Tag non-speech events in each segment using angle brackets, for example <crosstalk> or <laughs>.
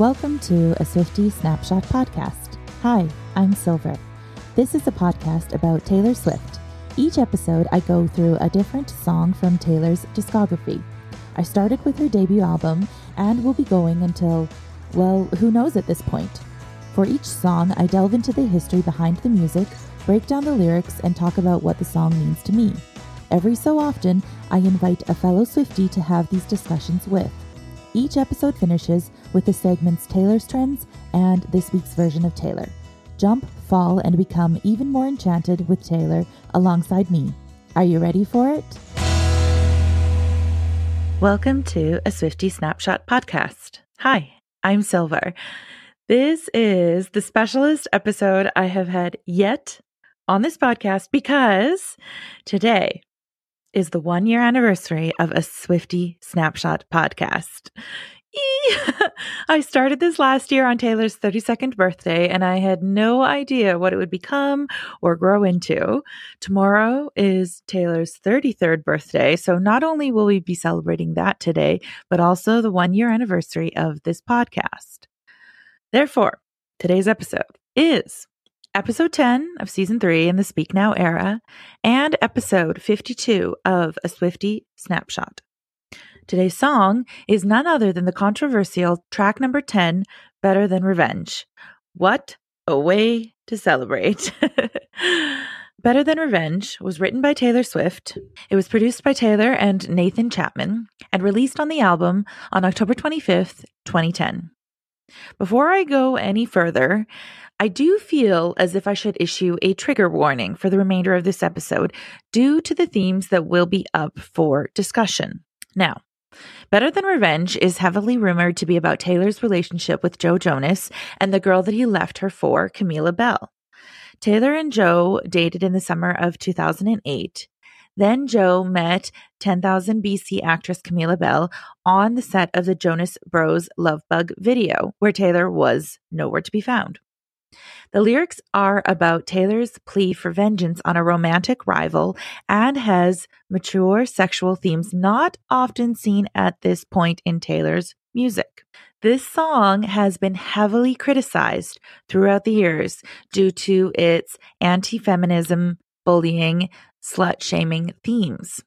Welcome to a Swiftie Snapshot podcast. Hi, I'm Silver. This is a podcast about Taylor Swift. Each episode, I go through a different song from Taylor's discography. I started with her debut album and will be going until, well, who knows at this point. For each song, I delve into the history behind the music, break down the lyrics, and talk about what the song means to me. Every so often, I invite a fellow Swifty to have these discussions with. Each episode finishes with the segments Taylor's Trends and this week's version of Taylor. Jump, fall, and become even more enchanted with Taylor alongside me. Are you ready for it? Welcome to a Swiftie Snapshot podcast. Hi, I'm Silver. This is the specialist episode I have had yet on this podcast because today is the one year anniversary of a Swiftie Snapshot podcast. <laughs> I started this last year on Taylor's 32nd birthday, and I had no idea what it would become or grow into. Tomorrow is Taylor's 33rd birthday, so not only will we be celebrating that today, but also the one year anniversary of this podcast. Therefore, today's episode is episode 10 of season 3 in the Speak Now era, and episode 52 of A Swiftie Snapshot. Today's song is none other than the controversial track number 10, Better Than Revenge. What a way to celebrate! <laughs> Better Than Revenge was written by Taylor Swift. It was produced by Taylor and Nathan Chapman and released on the album on October 25th, 2010. Before I go any further, I do feel as if I should issue a trigger warning for the remainder of this episode due to the themes that will be up for discussion. Now, Better Than Revenge is heavily rumored to be about Taylor's relationship with Joe Jonas and the girl that he left her for, Camilla Belle. Taylor and Joe dated in the summer of 2008. Then Joe met 10,000 BC actress Camilla Belle on the set of the Jonas Bros Love Bug video, where Taylor was nowhere to be found. The lyrics are about Taylor's plea for vengeance on a romantic rival and has mature sexual themes not often seen at this point in Taylor's music. This song has been heavily criticized throughout the years due to its anti feminism, bullying, slut shaming themes.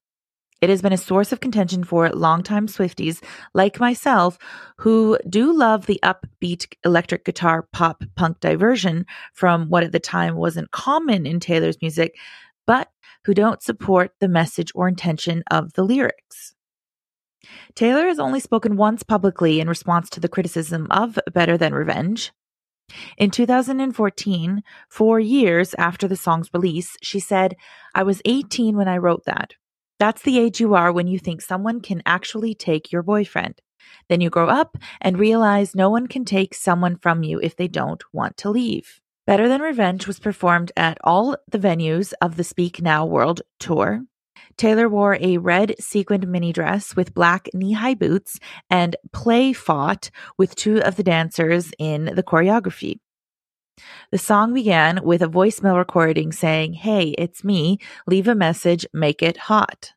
It has been a source of contention for longtime Swifties like myself who do love the upbeat electric guitar pop punk diversion from what at the time wasn't common in Taylor's music, but who don't support the message or intention of the lyrics. Taylor has only spoken once publicly in response to the criticism of Better Than Revenge. In 2014, four years after the song's release, she said, I was 18 when I wrote that. That's the age you are when you think someone can actually take your boyfriend. Then you grow up and realize no one can take someone from you if they don't want to leave. Better Than Revenge was performed at all the venues of the Speak Now World Tour. Taylor wore a red sequined mini dress with black knee high boots and play fought with two of the dancers in the choreography. The song began with a voicemail recording saying, Hey, it's me. Leave a message, make it hot.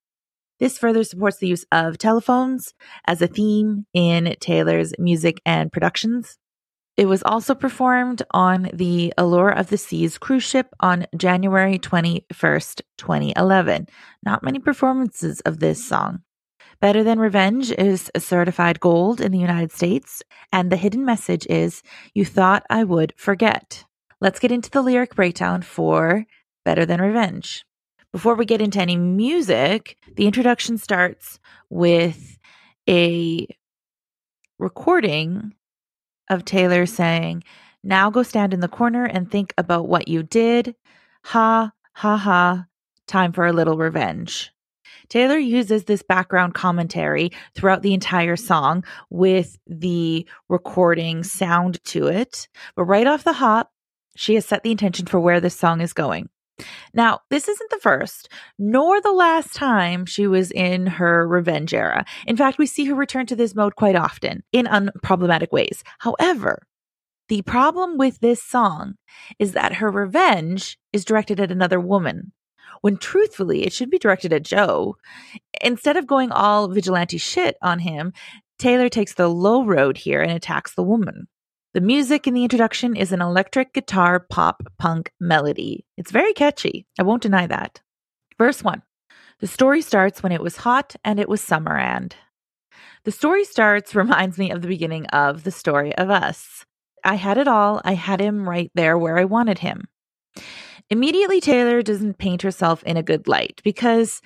This further supports the use of telephones as a theme in Taylor's music and productions. It was also performed on the Allure of the Seas cruise ship on January 21st, 2011. Not many performances of this song. Better Than Revenge is certified gold in the United States, and the hidden message is You thought I would forget. Let's get into the lyric breakdown for Better Than Revenge. Before we get into any music, the introduction starts with a recording of Taylor saying, Now go stand in the corner and think about what you did. Ha, ha, ha. Time for a little revenge. Taylor uses this background commentary throughout the entire song with the recording sound to it. But right off the hop, she has set the intention for where this song is going. Now, this isn't the first, nor the last time she was in her revenge era. In fact, we see her return to this mode quite often in unproblematic ways. However, the problem with this song is that her revenge is directed at another woman, when truthfully it should be directed at Joe. Instead of going all vigilante shit on him, Taylor takes the low road here and attacks the woman. The music in the introduction is an electric guitar pop punk melody. It's very catchy. I won't deny that. Verse 1 The story starts when it was hot and it was summer and. The story starts <laughs> reminds me of the beginning of the story of us. I had it all. I had him right there where I wanted him. Immediately, Taylor doesn't paint herself in a good light because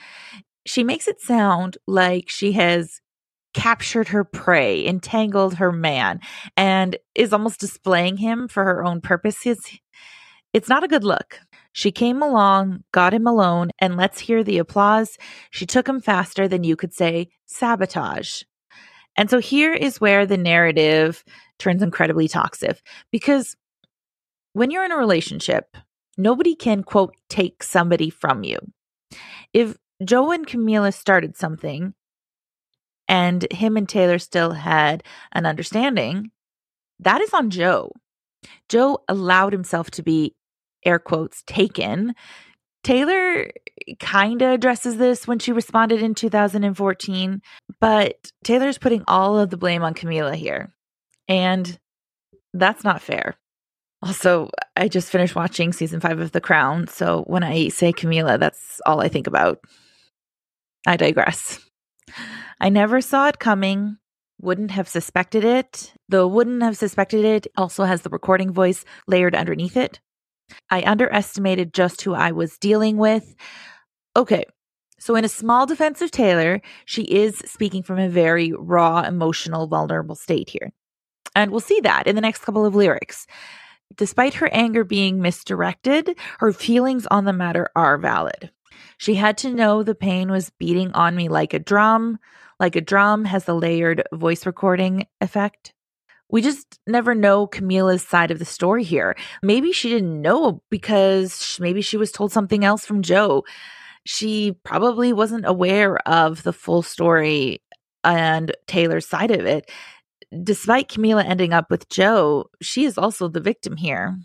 she makes it sound like she has captured her prey, entangled her man, and is almost displaying him for her own purposes. It's not a good look. She came along, got him alone, and let's hear the applause. She took him faster than you could say sabotage. And so here is where the narrative turns incredibly toxic because when you're in a relationship, nobody can, quote, take somebody from you. If Joe and Camilla started something, and him and Taylor still had an understanding, that is on Joe. Joe allowed himself to be, air quotes, taken. Taylor kind of addresses this when she responded in 2014, but Taylor's putting all of the blame on Camilla here. And that's not fair. Also, I just finished watching season five of The Crown. So when I say Camilla, that's all I think about. I digress. I never saw it coming, wouldn't have suspected it. The wouldn't have suspected it also has the recording voice layered underneath it. I underestimated just who I was dealing with. Okay, so in a small defense of Taylor, she is speaking from a very raw, emotional, vulnerable state here. And we'll see that in the next couple of lyrics. Despite her anger being misdirected, her feelings on the matter are valid. She had to know the pain was beating on me like a drum, like a drum has the layered voice recording effect. We just never know Camilla's side of the story here. Maybe she didn't know because maybe she was told something else from Joe. She probably wasn't aware of the full story and Taylor's side of it. Despite Camilla ending up with Joe, she is also the victim here.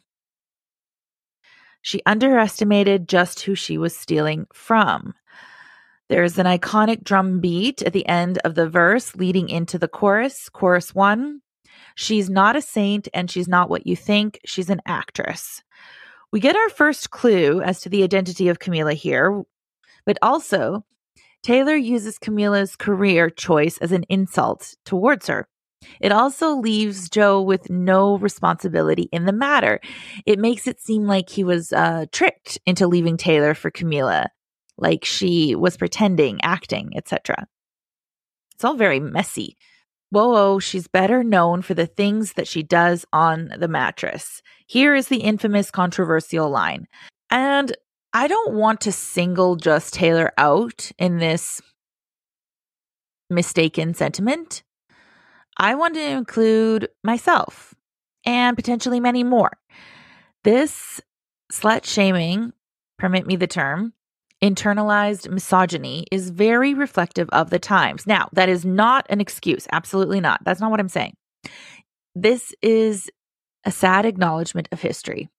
She underestimated just who she was stealing from. There's an iconic drum beat at the end of the verse leading into the chorus, chorus one. She's not a saint and she's not what you think. She's an actress. We get our first clue as to the identity of Camilla here, but also Taylor uses Camilla's career choice as an insult towards her. It also leaves Joe with no responsibility in the matter. It makes it seem like he was uh, tricked into leaving Taylor for Camilla, like she was pretending, acting, etc. It's all very messy. Whoa, she's better known for the things that she does on the mattress. Here is the infamous controversial line. And I don't want to single just Taylor out in this mistaken sentiment. I want to include myself and potentially many more. This slut shaming, permit me the term, internalized misogyny is very reflective of the times. Now, that is not an excuse. Absolutely not. That's not what I'm saying. This is a sad acknowledgement of history.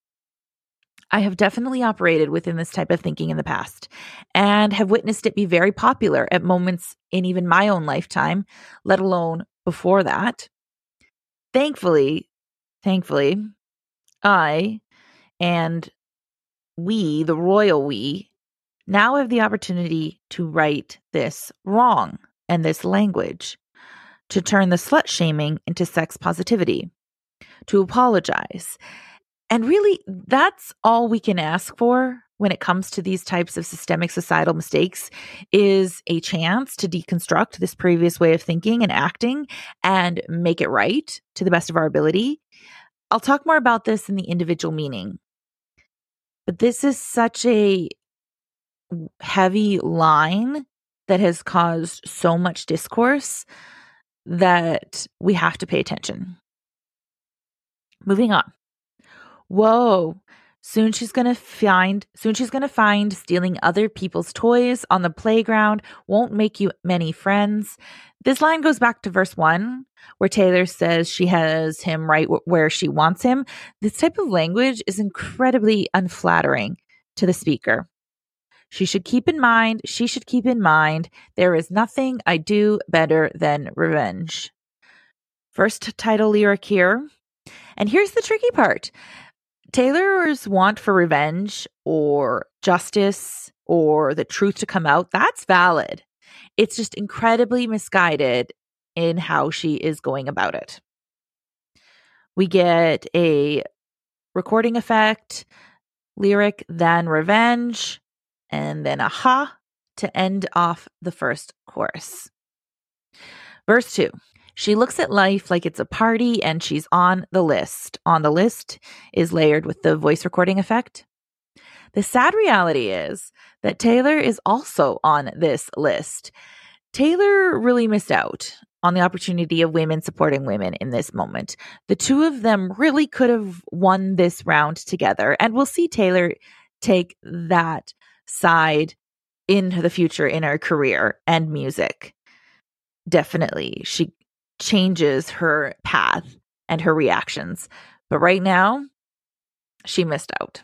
I have definitely operated within this type of thinking in the past and have witnessed it be very popular at moments in even my own lifetime, let alone before that. Thankfully, thankfully, I and we, the royal we, now have the opportunity to right this wrong and this language, to turn the slut shaming into sex positivity, to apologize. And really, that's all we can ask for when it comes to these types of systemic societal mistakes is a chance to deconstruct this previous way of thinking and acting and make it right to the best of our ability. I'll talk more about this in the individual meaning. But this is such a heavy line that has caused so much discourse that we have to pay attention. Moving on. Whoa, Soon she's going to find soon she's going to find stealing other people's toys on the playground won't make you many friends. This line goes back to verse 1 where Taylor says she has him right w- where she wants him. This type of language is incredibly unflattering to the speaker. She should keep in mind, she should keep in mind there is nothing I do better than revenge. First title lyric here. And here's the tricky part Taylor's want for revenge or justice or the truth to come out, that's valid. It's just incredibly misguided in how she is going about it. We get a recording effect, lyric, then revenge, and then a ha to end off the first chorus. Verse 2 She looks at life like it's a party and she's on the list. On the list is layered with the voice recording effect. The sad reality is that Taylor is also on this list. Taylor really missed out on the opportunity of women supporting women in this moment. The two of them really could have won this round together, and we'll see Taylor take that side into the future in her career and music. Definitely, she changes her path and her reactions. But right now, she missed out.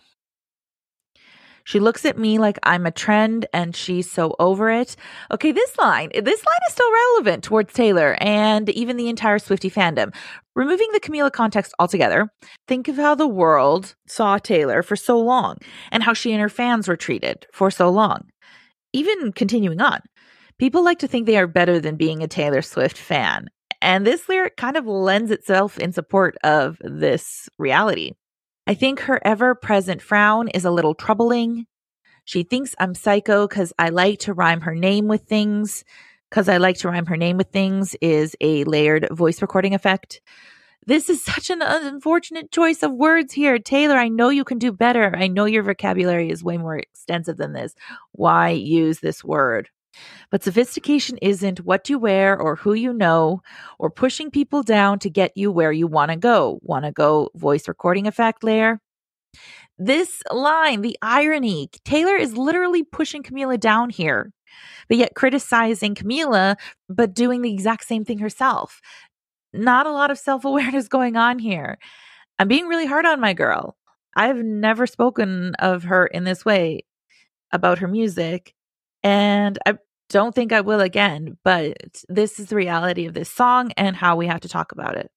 She looks at me like I'm a trend and she's so over it. Okay, this line, this line is still relevant towards Taylor and even the entire Swifty fandom. Removing the Camilla context altogether, think of how the world saw Taylor for so long and how she and her fans were treated for so long. Even continuing on, people like to think they are better than being a Taylor Swift fan. And this lyric kind of lends itself in support of this reality. I think her ever present frown is a little troubling. She thinks I'm psycho because I like to rhyme her name with things. Because I like to rhyme her name with things is a layered voice recording effect. This is such an unfortunate choice of words here. Taylor, I know you can do better. I know your vocabulary is way more extensive than this. Why use this word? But sophistication isn't what you wear or who you know or pushing people down to get you where you want to go. Want to go voice recording effect layer? This line, the irony, Taylor is literally pushing Camilla down here, but yet criticizing Camilla, but doing the exact same thing herself. Not a lot of self awareness <laughs> going on here. I'm being really hard on my girl. I've never spoken of her in this way about her music. And I don't think I will again, but this is the reality of this song and how we have to talk about it.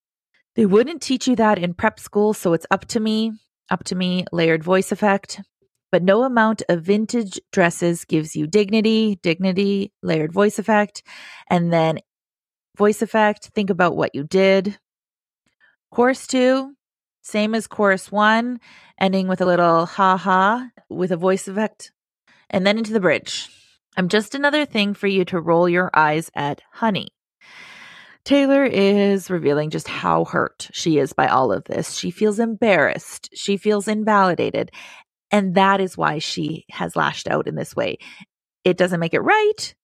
They wouldn't teach you that in prep school, so it's up to me, up to me, layered voice effect. But no amount of vintage dresses gives you dignity, dignity, layered voice effect, and then voice effect. Think about what you did. Chorus two, same as chorus one, ending with a little ha ha with a voice effect, and then into the bridge. I'm just another thing for you to roll your eyes at, honey. Taylor is revealing just how hurt she is by all of this. She feels embarrassed. She feels invalidated. And that is why she has lashed out in this way. It doesn't make it right,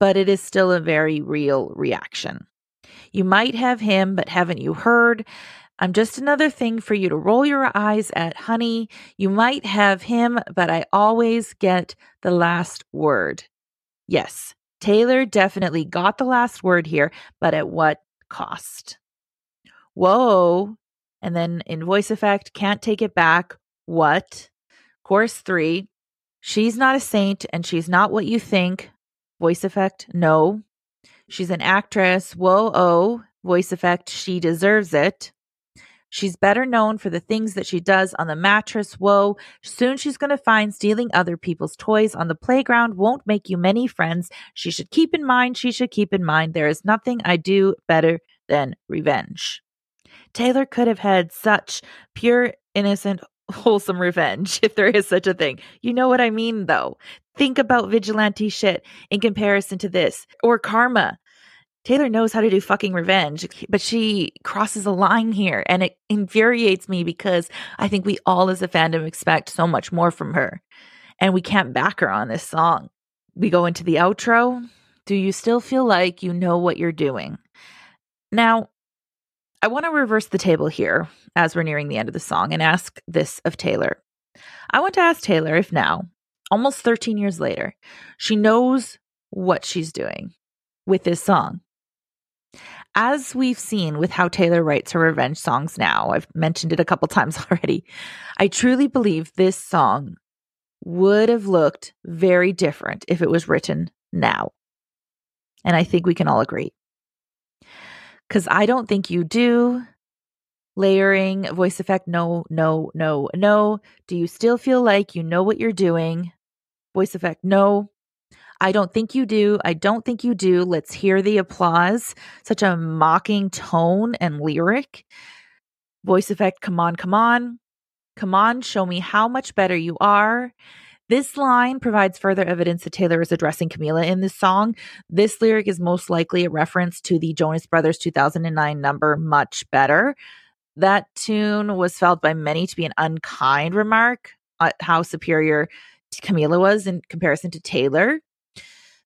but it is still a very real reaction. You might have him, but haven't you heard? I'm just another thing for you to roll your eyes at, honey. You might have him, but I always get the last word. Yes, Taylor definitely got the last word here, but at what cost? Whoa. And then in voice effect, can't take it back. What? Chorus three, she's not a saint and she's not what you think. Voice effect, no. She's an actress. Whoa, oh. Voice effect, she deserves it. She's better known for the things that she does on the mattress. Whoa, soon she's going to find stealing other people's toys on the playground won't make you many friends. She should keep in mind, she should keep in mind, there is nothing I do better than revenge. Taylor could have had such pure, innocent, <laughs> wholesome revenge if there is such a thing. You know what I mean, though. Think about vigilante shit in comparison to this or karma. Taylor knows how to do fucking revenge, but she crosses a line here and it infuriates me because I think we all as a fandom expect so much more from her and we can't back her on this song. We go into the outro. Do you still feel like you know what you're doing? Now, I want to reverse the table here as we're nearing the end of the song and ask this of Taylor. I want to ask Taylor if now, almost 13 years later, she knows what she's doing with this song as we've seen with how Taylor writes her revenge songs now, I've mentioned it a couple <laughs> times already. I truly believe this song would have looked very different if it was written now. And I think we can all agree. Because I don't think you do. Layering, voice effect, no, no, no, no. Do you still feel like you know what you're doing? Voice effect, no. I don't think you do. I don't think you do. Let's hear the applause. Such a mocking tone and lyric. Voice effect, come on, come on. Come on, show me how much better you are. This line provides further evidence that Taylor is addressing Camilla in this song. This lyric is most likely a reference to the Jonas Brothers 2009 number Much Better. That tune was felt by many to be an unkind remark at how superior Camilla was in comparison to Taylor.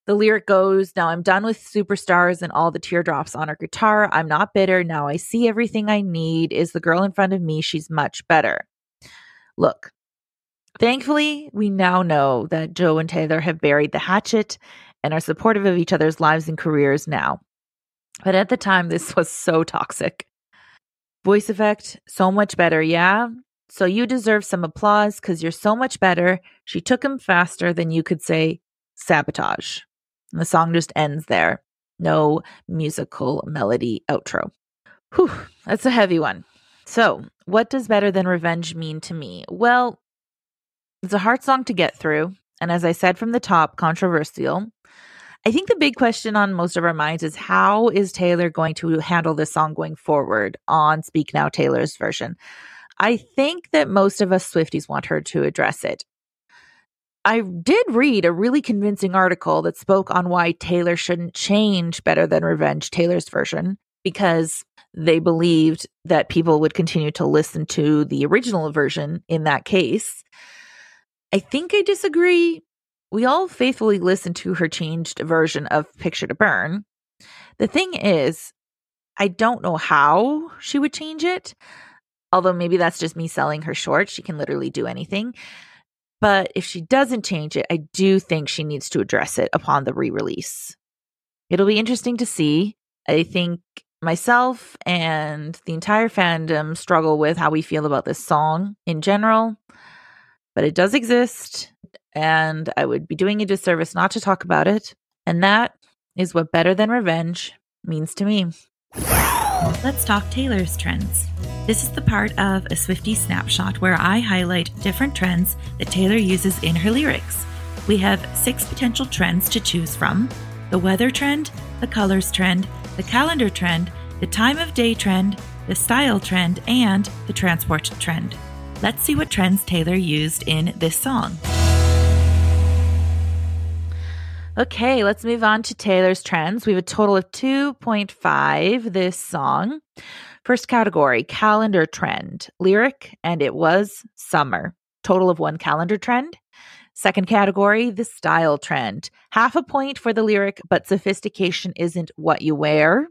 The lyric goes, Now I'm done with superstars and all the teardrops on her guitar. I'm not bitter. Now I see everything I need. Is the girl in front of me? She's much better. Look, thankfully, we now know that Joe and Taylor have buried the hatchet and are supportive of each other's lives and careers now. But at the time, this <laughs> was so toxic. Voice effect, so much better, yeah? So you deserve some applause because you're so much better. She took him faster than you could say sabotage. And the song just ends there. No musical melody outro. Whew, that's a heavy one. So, what does better than revenge mean to me? Well, it's a hard song to get through. And as I said from the top, controversial. I think the big question on most of our minds is how is Taylor going to handle this song going forward on Speak Now Taylor's version? I think that most of us Swifties want her to address it. I did read a really convincing article that spoke on why Taylor shouldn't change Better Than Revenge, Taylor's version, because they believed that people would continue to listen to the original version in that case. I think I disagree. We all faithfully listen to her changed version of Picture to Burn. The thing is, I don't know how she would change it, although maybe that's just me selling her short. She can literally do anything. But if she doesn't change it, I do think she needs to address it upon the re release. It'll be interesting to see. I think myself and the entire fandom struggle with how we feel about this song in general, but it does exist, and I would be doing a disservice not to talk about it. And that is what better than revenge means to me. Let's talk Taylor's trends. This is the part of a Swiftie snapshot where I highlight different trends that Taylor uses in her lyrics. We have six potential trends to choose from the weather trend, the colors trend, the calendar trend, the time of day trend, the style trend, and the transport trend. Let's see what trends Taylor used in this song. Okay, let's move on to Taylor's trends. We have a total of 2.5 this song. First category calendar trend, lyric, and it was summer. Total of one calendar trend. Second category, the style trend. Half a point for the lyric, but sophistication isn't what you wear.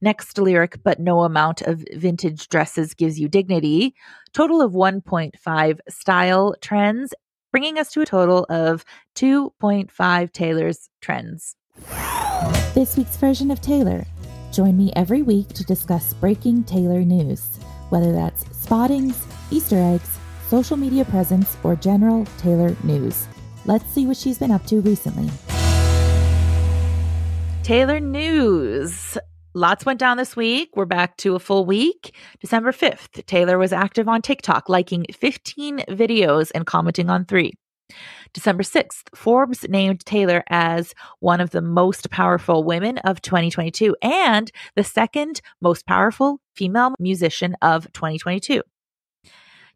Next lyric, but no amount of vintage dresses gives you dignity. Total of 1.5 style trends, bringing us to a total of 2.5 Taylor's trends. This week's version of Taylor. Join me every week to discuss breaking Taylor news, whether that's spottings, Easter eggs, social media presence, or general Taylor news. Let's see what she's been up to recently. Taylor news. Lots went down this week. We're back to a full week. December 5th, Taylor was active on TikTok, liking 15 videos and commenting on three. December 6th, Forbes named Taylor as one of the most powerful women of 2022 and the second most powerful female musician of 2022.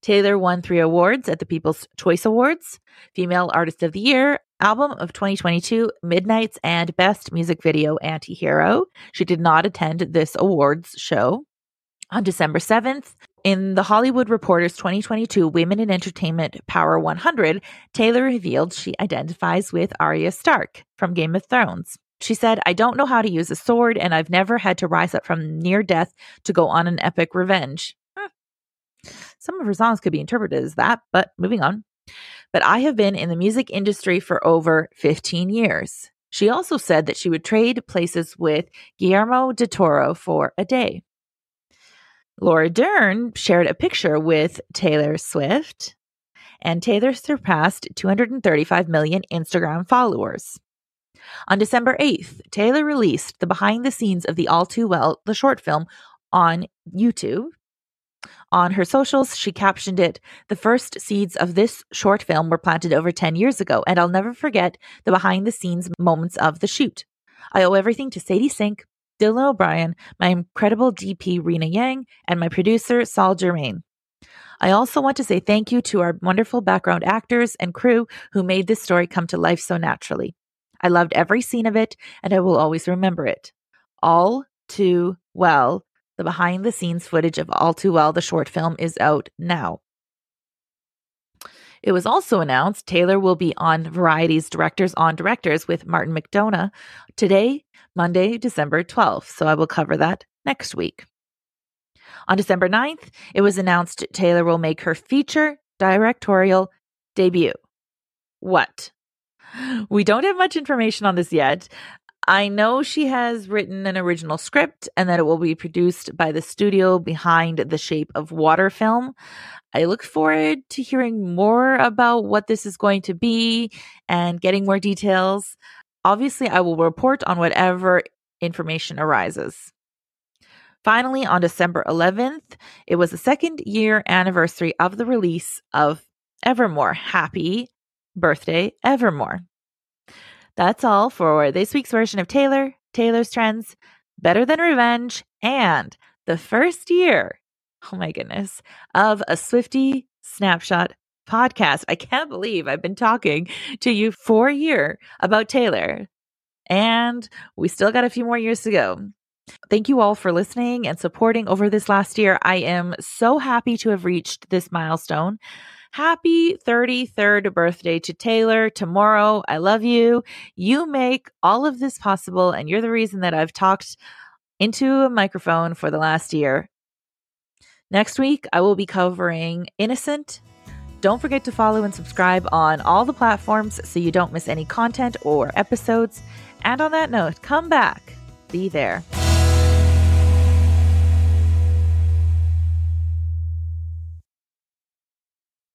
Taylor won three awards at the People's Choice Awards Female Artist of the Year, Album of 2022, Midnights, and Best Music Video Antihero. She did not attend this awards show. On December 7th, in the Hollywood Reporter's 2022 Women in Entertainment Power 100, Taylor revealed she identifies with Arya Stark from Game of Thrones. She said, I don't know how to use a sword, and I've never had to rise up from near death to go on an epic revenge. Hmm. Some of her songs could be interpreted as that, but moving on but I have been in the music industry for over 15 years. She also said that she would trade places with Guillermo del Toro for a day. Laura Dern shared a picture with Taylor Swift, and Taylor surpassed 235 million Instagram followers. On December 8th, Taylor released the behind the scenes of the All Too Well, the short film, on YouTube. On her socials, she captioned it The first seeds of this short film were planted over 10 years ago, and I'll never forget the behind the scenes moments of the shoot. I owe everything to Sadie Sink, Dylan O'Brien, my incredible DP Rina Yang, and my producer Saul Germaine. I also want to say thank you to our wonderful background actors and crew who made this story come to life so naturally. I loved every scene of it, and I will always remember it. All too well. The behind the scenes footage of All Too Well, the short film, is out now. It was also announced Taylor will be on Variety's Directors on Directors with Martin McDonagh today, Monday, December 12th. So I will cover that next week. On December 9th, it was announced Taylor will make her feature directorial debut. What? <gasps> We don't have much information on this yet. I know she has written an original script and that it will be produced by the studio behind The Shape of Water film. I look forward to hearing more about what this is going to be and getting more details. Obviously, I will report on whatever information arises. Finally, on December 11th, it was the second year anniversary of the release of Evermore. Happy birthday, Evermore. That's all for this week's version of Taylor, Taylor's Trends, Better Than Revenge, and the first year, oh my goodness, of a Swiftie Snapshot podcast. I can't believe I've been talking to you for a year about Taylor, and we still got a few more years to go. Thank you all for listening and supporting over this last year. I am so happy to have reached this milestone. Happy 33rd birthday to Taylor tomorrow. I love you. You make all of this possible, and you're the reason that I've talked into a microphone for the last year. Next week, I will be covering Innocent. Don't forget to follow and subscribe on all the platforms so you don't miss any content or episodes. And on that note, come back. Be there.